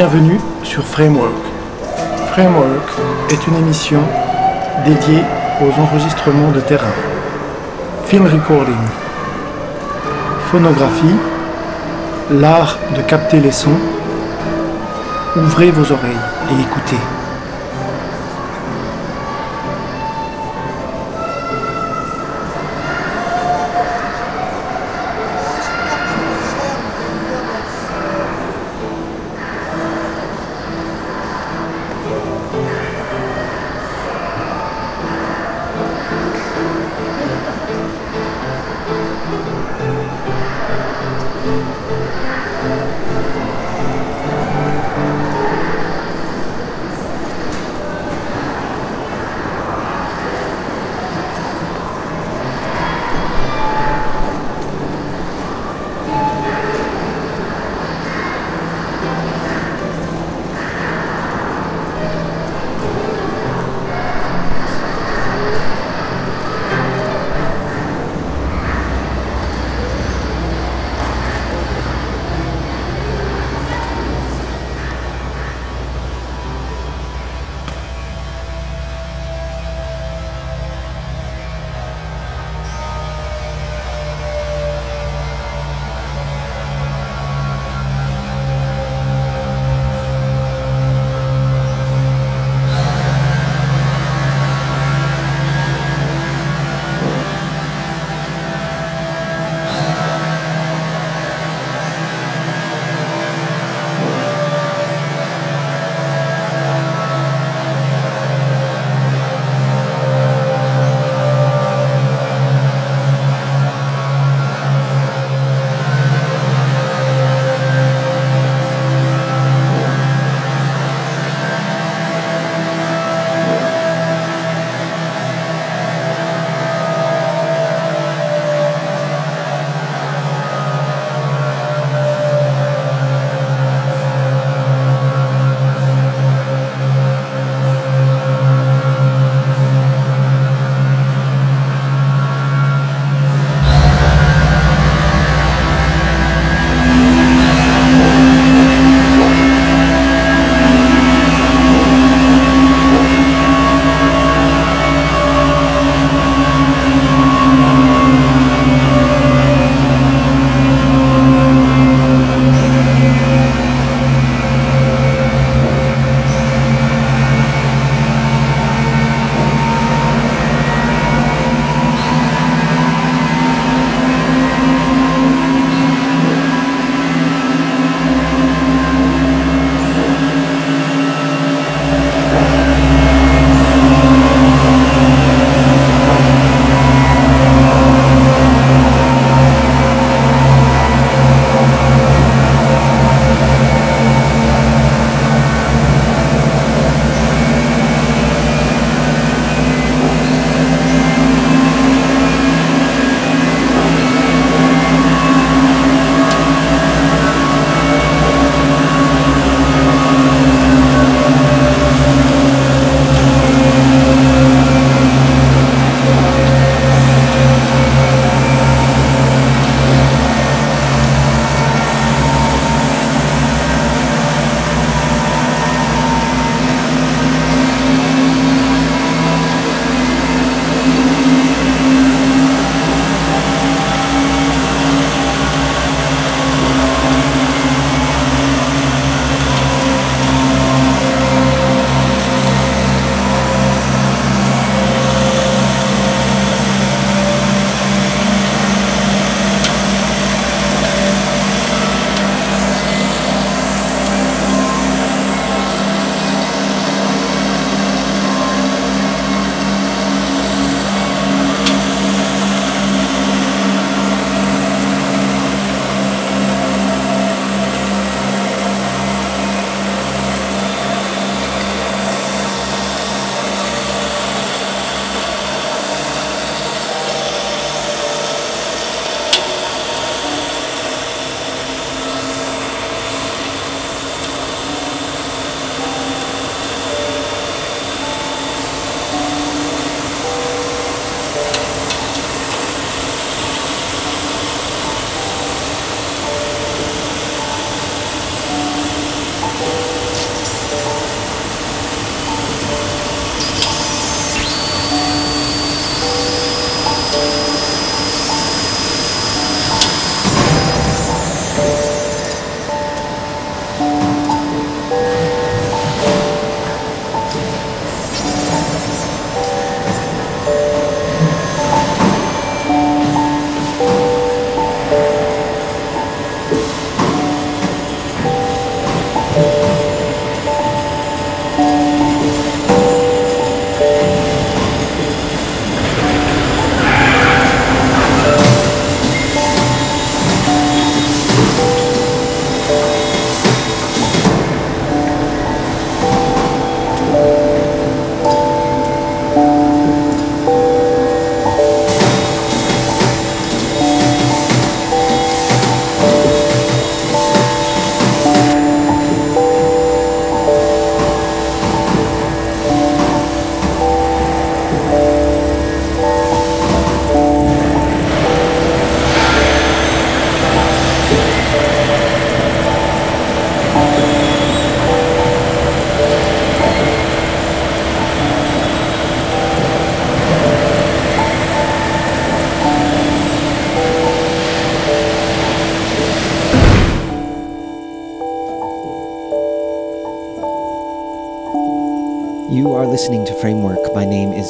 Bienvenue sur Framework. Framework est une émission dédiée aux enregistrements de terrain. Film recording, phonographie, l'art de capter les sons. Ouvrez vos oreilles et écoutez.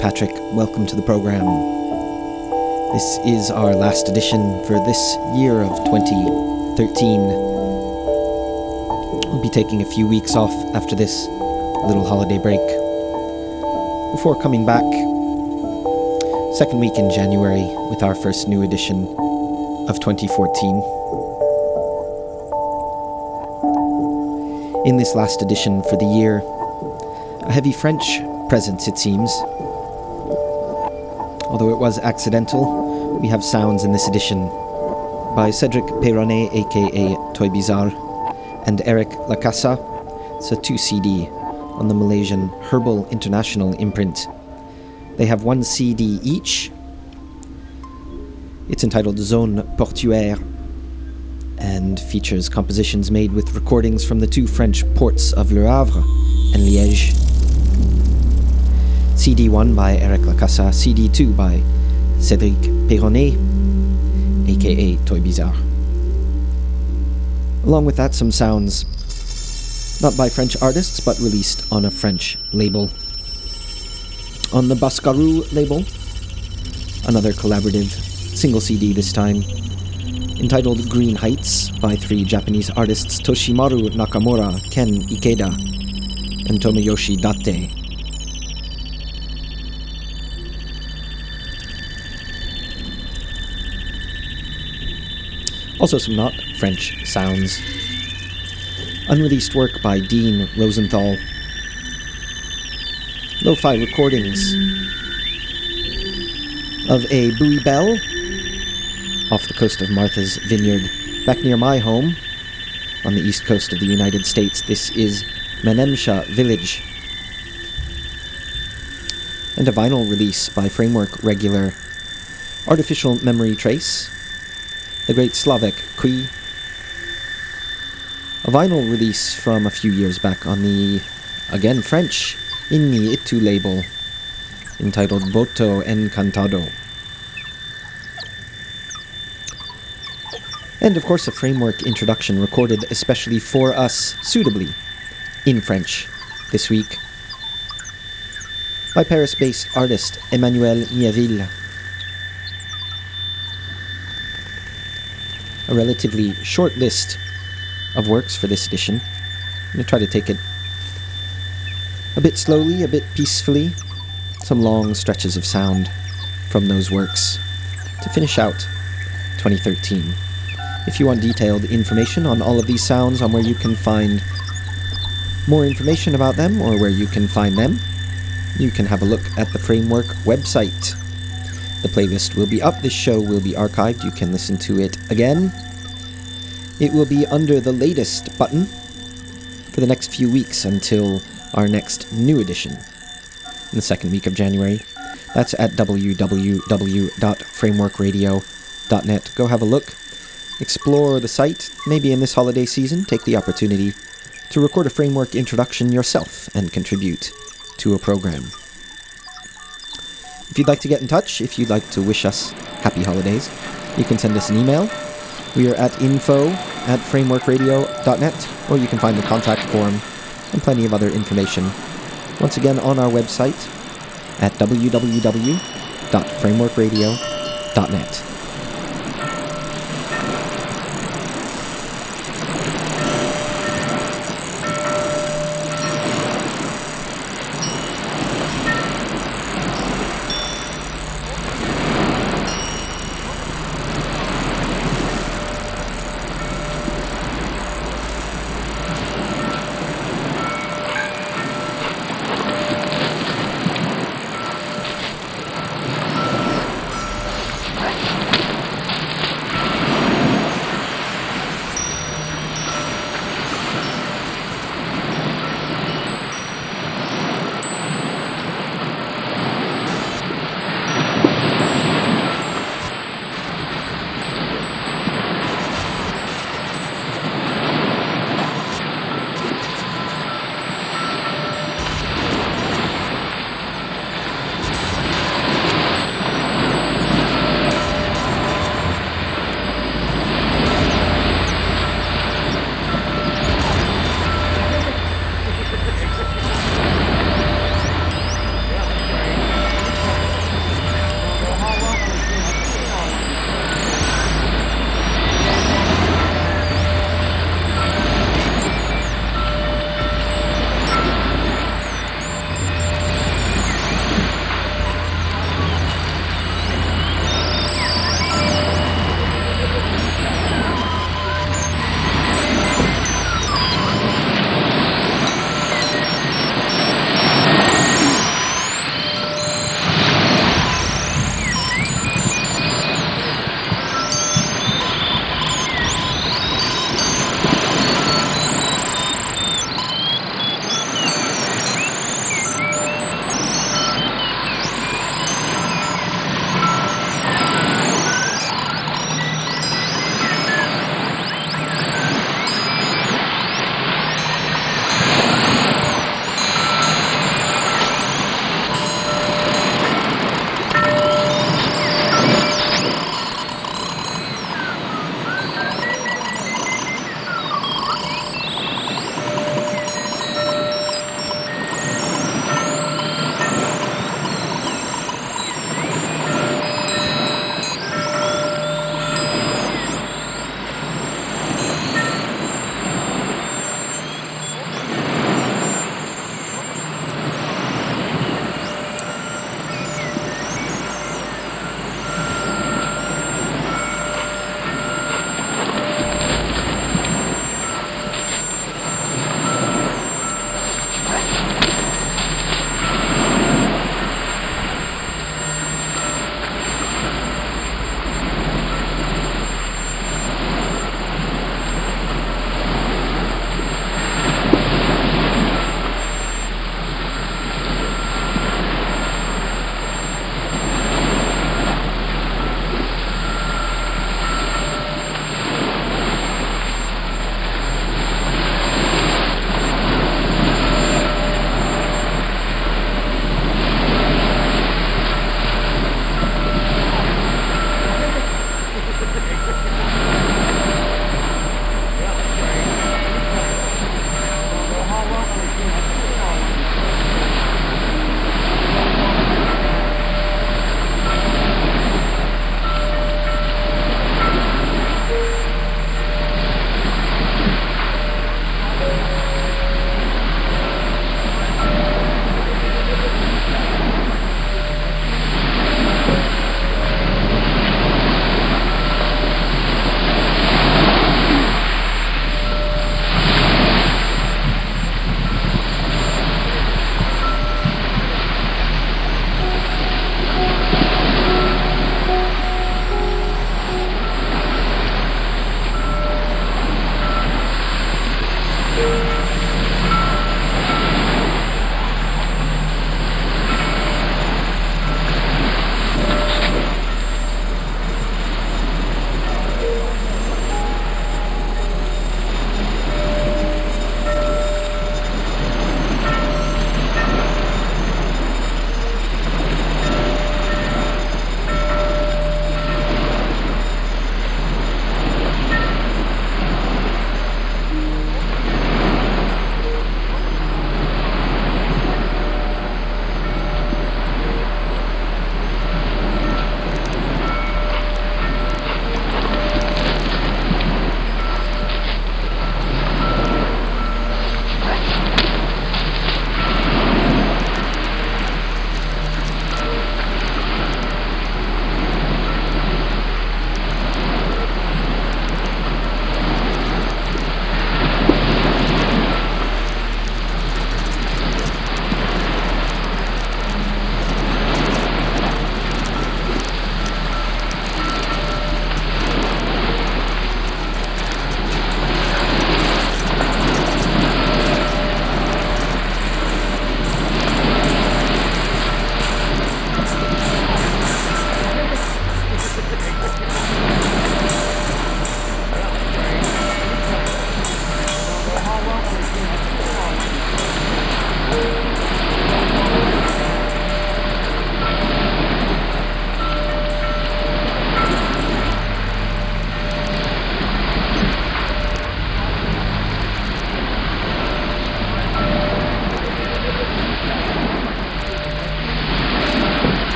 Patrick. Welcome to the program. This is our last edition for this year of 2013. We'll be taking a few weeks off after this little holiday break before coming back second week in January with our first new edition of 2014. In this last edition for the year, a heavy French presence, it seems. Although it was accidental, we have sounds in this edition by Cedric Peyronnet, aka Toy Bizarre, and Eric La Casa. It's a 2 CD on the Malaysian Herbal International imprint. They have one CD each. It's entitled Zone Portuaire and features compositions made with recordings from the two French ports of Le Havre and Liège. CD1 by Eric La Casa, CD2 by Cédric Peyronnet, aka Toy Bizarre. Along with that, some sounds not by French artists, but released on a French label. On the Baskaru label, another collaborative single CD this time, entitled Green Heights by three Japanese artists Toshimaru Nakamura, Ken Ikeda, and Tomoyoshi Date. Also, some not French sounds. Unreleased work by Dean Rosenthal. Lo fi recordings of a buoy bell off the coast of Martha's Vineyard, back near my home on the east coast of the United States. This is Menemsha Village. And a vinyl release by Framework regular Artificial Memory Trace the great Slavek Kwi. A vinyl release from a few years back on the, again French, Inni Itu label, entitled Boto Encantado. And of course, a framework introduction recorded especially for us, suitably, in French, this week, by Paris based artist Emmanuel Mieville. A relatively short list of works for this edition. I'm going to try to take it a bit slowly, a bit peacefully, some long stretches of sound from those works to finish out 2013. If you want detailed information on all of these sounds, on where you can find more information about them or where you can find them, you can have a look at the Framework website. The playlist will be up, this show will be archived, you can listen to it again. It will be under the latest button for the next few weeks until our next new edition in the second week of January. That's at www.frameworkradio.net. Go have a look, explore the site, maybe in this holiday season, take the opportunity to record a framework introduction yourself and contribute to a program. If you'd like to get in touch, if you'd like to wish us happy holidays, you can send us an email. We are at info at frameworkradio.net, or you can find the contact form and plenty of other information. Once again, on our website at www.frameworkradio.net.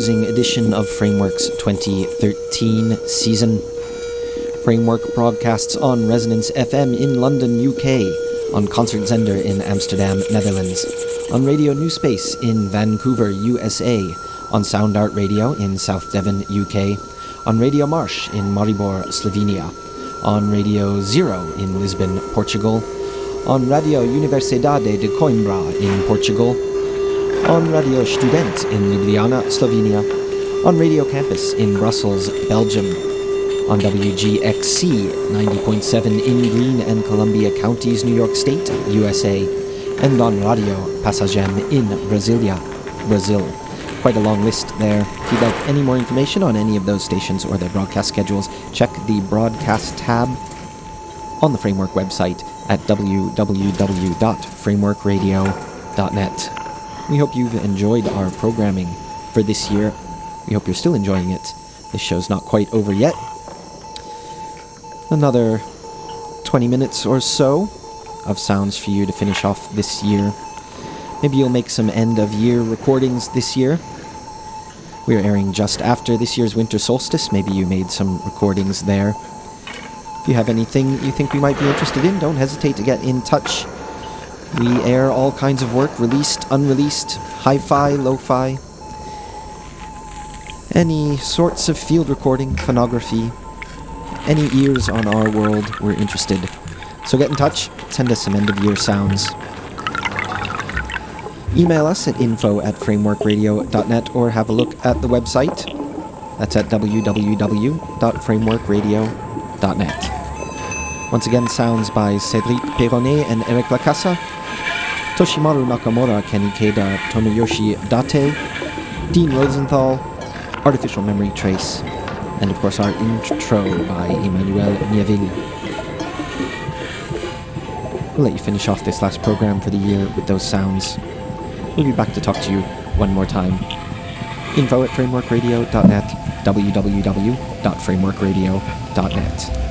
closing edition of Framework's 2013 season. Framework broadcasts on Resonance FM in London, UK, on Concertzender in Amsterdam, Netherlands, on Radio New Space in Vancouver, USA, on Sound Art Radio in South Devon, UK, on Radio Marsh in Maribor, Slovenia, on Radio Zero in Lisbon, Portugal, on Radio Universidade de Coimbra in Portugal, on Radio Student in Ljubljana, Slovenia, on Radio Campus in Brussels, Belgium, on WGXC 90.7 in Greene and Columbia Counties, New York State, USA, and on Radio Passagem in Brasilia, Brazil. Quite a long list there. If you'd like any more information on any of those stations or their broadcast schedules, check the broadcast tab on the Framework website at www.frameworkradio.net. We hope you've enjoyed our programming for this year. We hope you're still enjoying it. This show's not quite over yet. Another 20 minutes or so of sounds for you to finish off this year. Maybe you'll make some end of year recordings this year. We are airing just after this year's winter solstice. Maybe you made some recordings there. If you have anything you think we might be interested in, don't hesitate to get in touch. We air all kinds of work, released, unreleased, hi fi, lo fi, any sorts of field recording, phonography, any ears on our world, we're interested. So get in touch, send us some end of year sounds. Email us at info at frameworkradio.net or have a look at the website. That's at www.frameworkradio.net. Once again, sounds by Cédric Peyronnet and Eric La Casa, Toshimaru Nakamura, Kenny Keida, Tomoyoshi Date, Dean Rosenthal, Artificial Memory Trace, and of course our intro by Emmanuel Mieville. We'll let you finish off this last program for the year with those sounds. We'll be back to talk to you one more time. Info at frameworkradio.net, www.frameworkradio.net.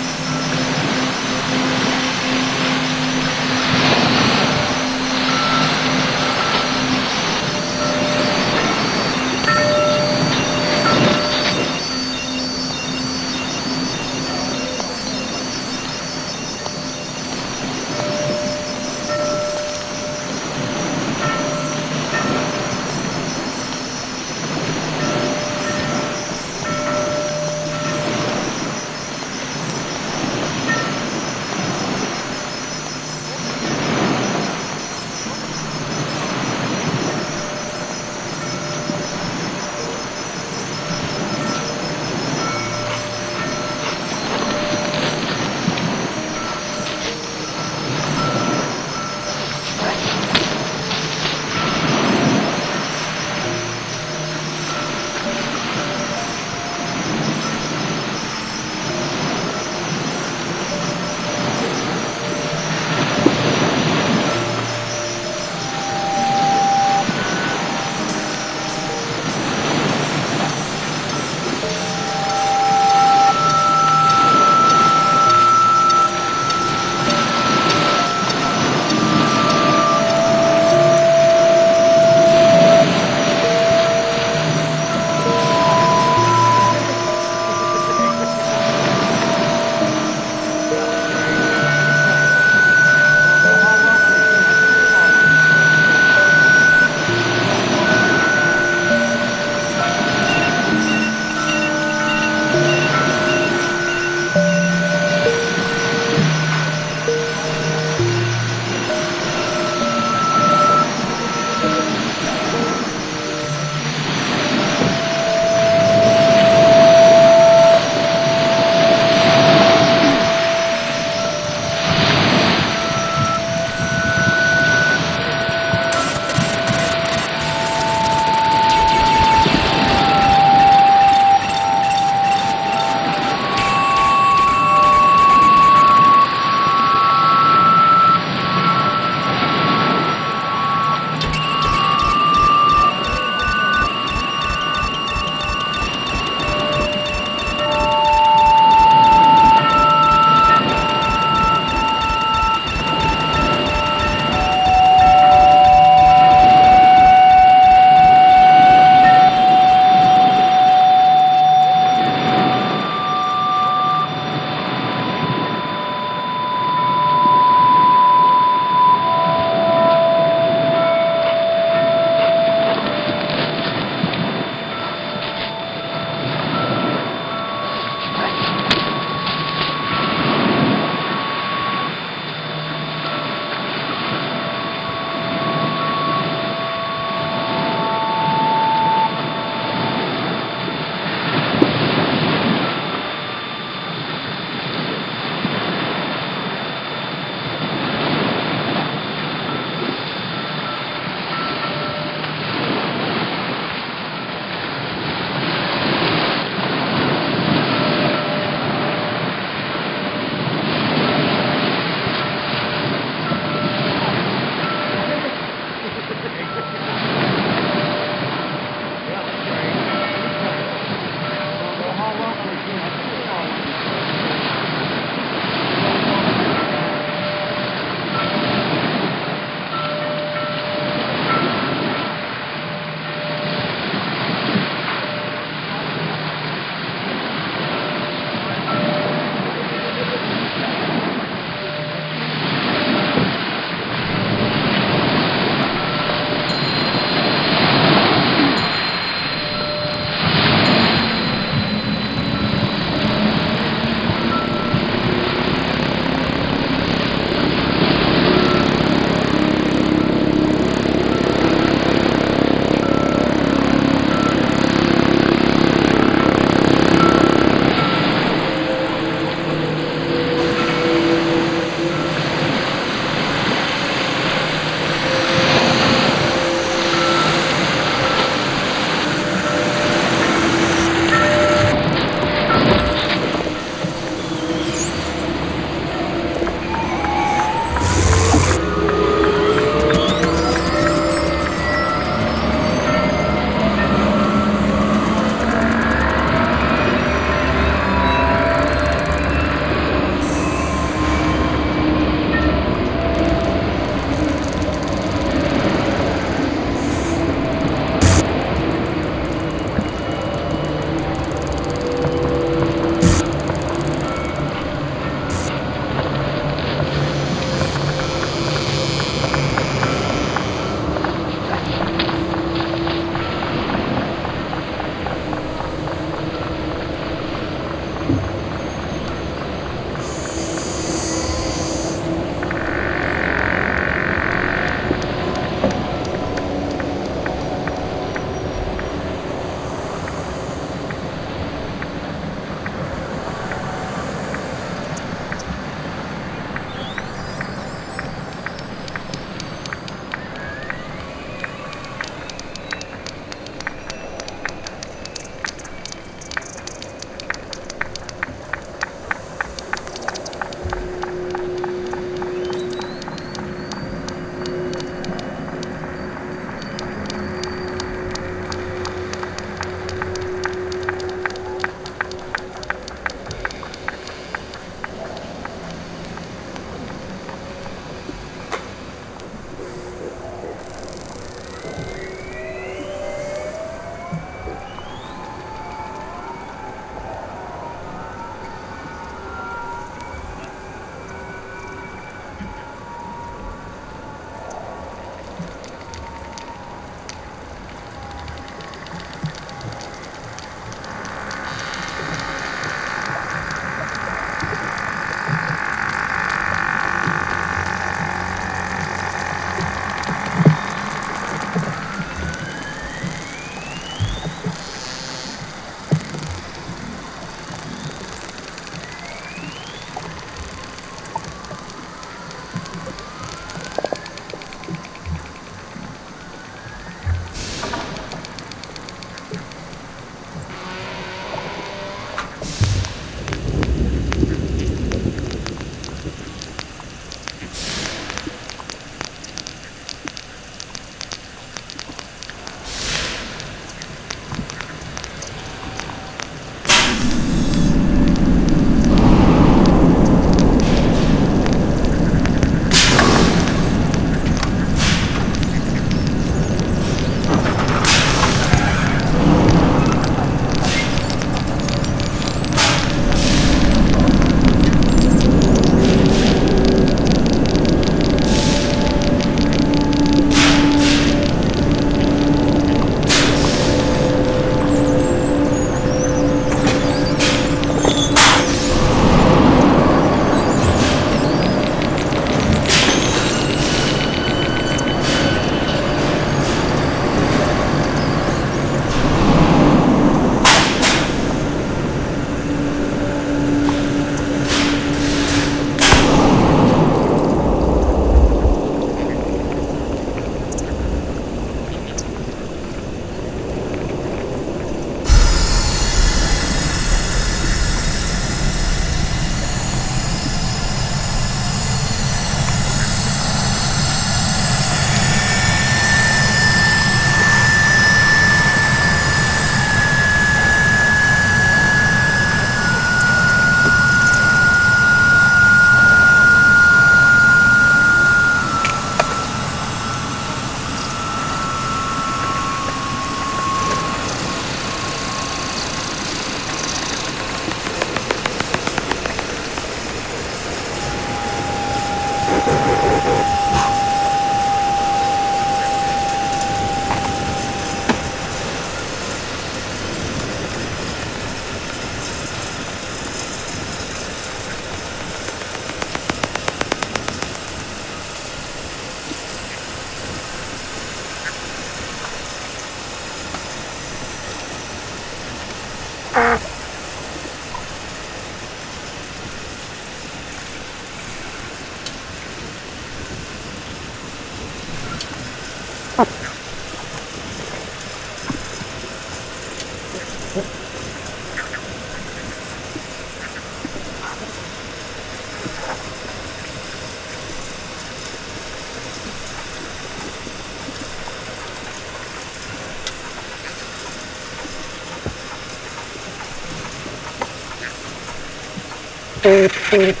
Boop.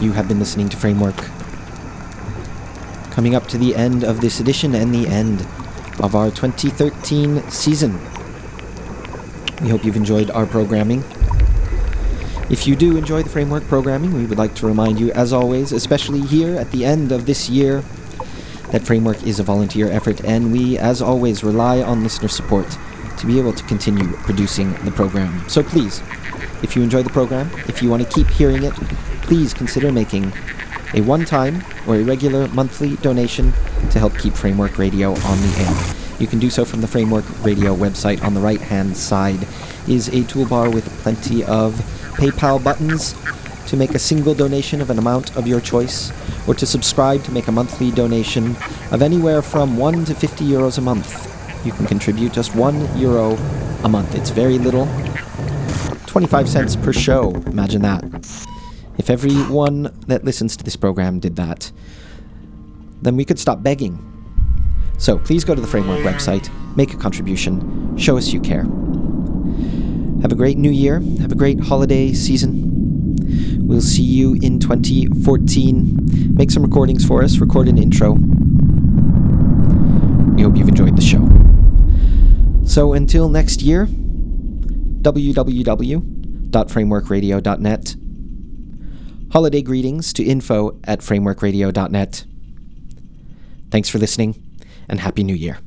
You have been listening to Framework. Coming up to the end of this edition and the end of our 2013 season. We hope you've enjoyed our programming. If you do enjoy the Framework programming, we would like to remind you, as always, especially here at the end of this year, that Framework is a volunteer effort, and we, as always, rely on listener support to be able to continue producing the program. So please, if you enjoy the program, if you want to keep hearing it, please consider making a one time or a regular monthly donation to help keep Framework Radio on the air. You can do so from the Framework Radio website. On the right hand side is a toolbar with plenty of PayPal buttons to make a single donation of an amount of your choice, or to subscribe to make a monthly donation of anywhere from 1 to 50 euros a month. You can contribute just 1 euro a month. It's very little. 25 cents per show. Imagine that. If everyone that listens to this program did that, then we could stop begging. So please go to the Framework website, make a contribution, show us you care. Have a great new year, have a great holiday season. We'll see you in 2014. Make some recordings for us, record an intro. We hope you've enjoyed the show. So until next year, www.frameworkradio.net Holiday greetings to info at frameworkradio.net. Thanks for listening, and Happy New Year.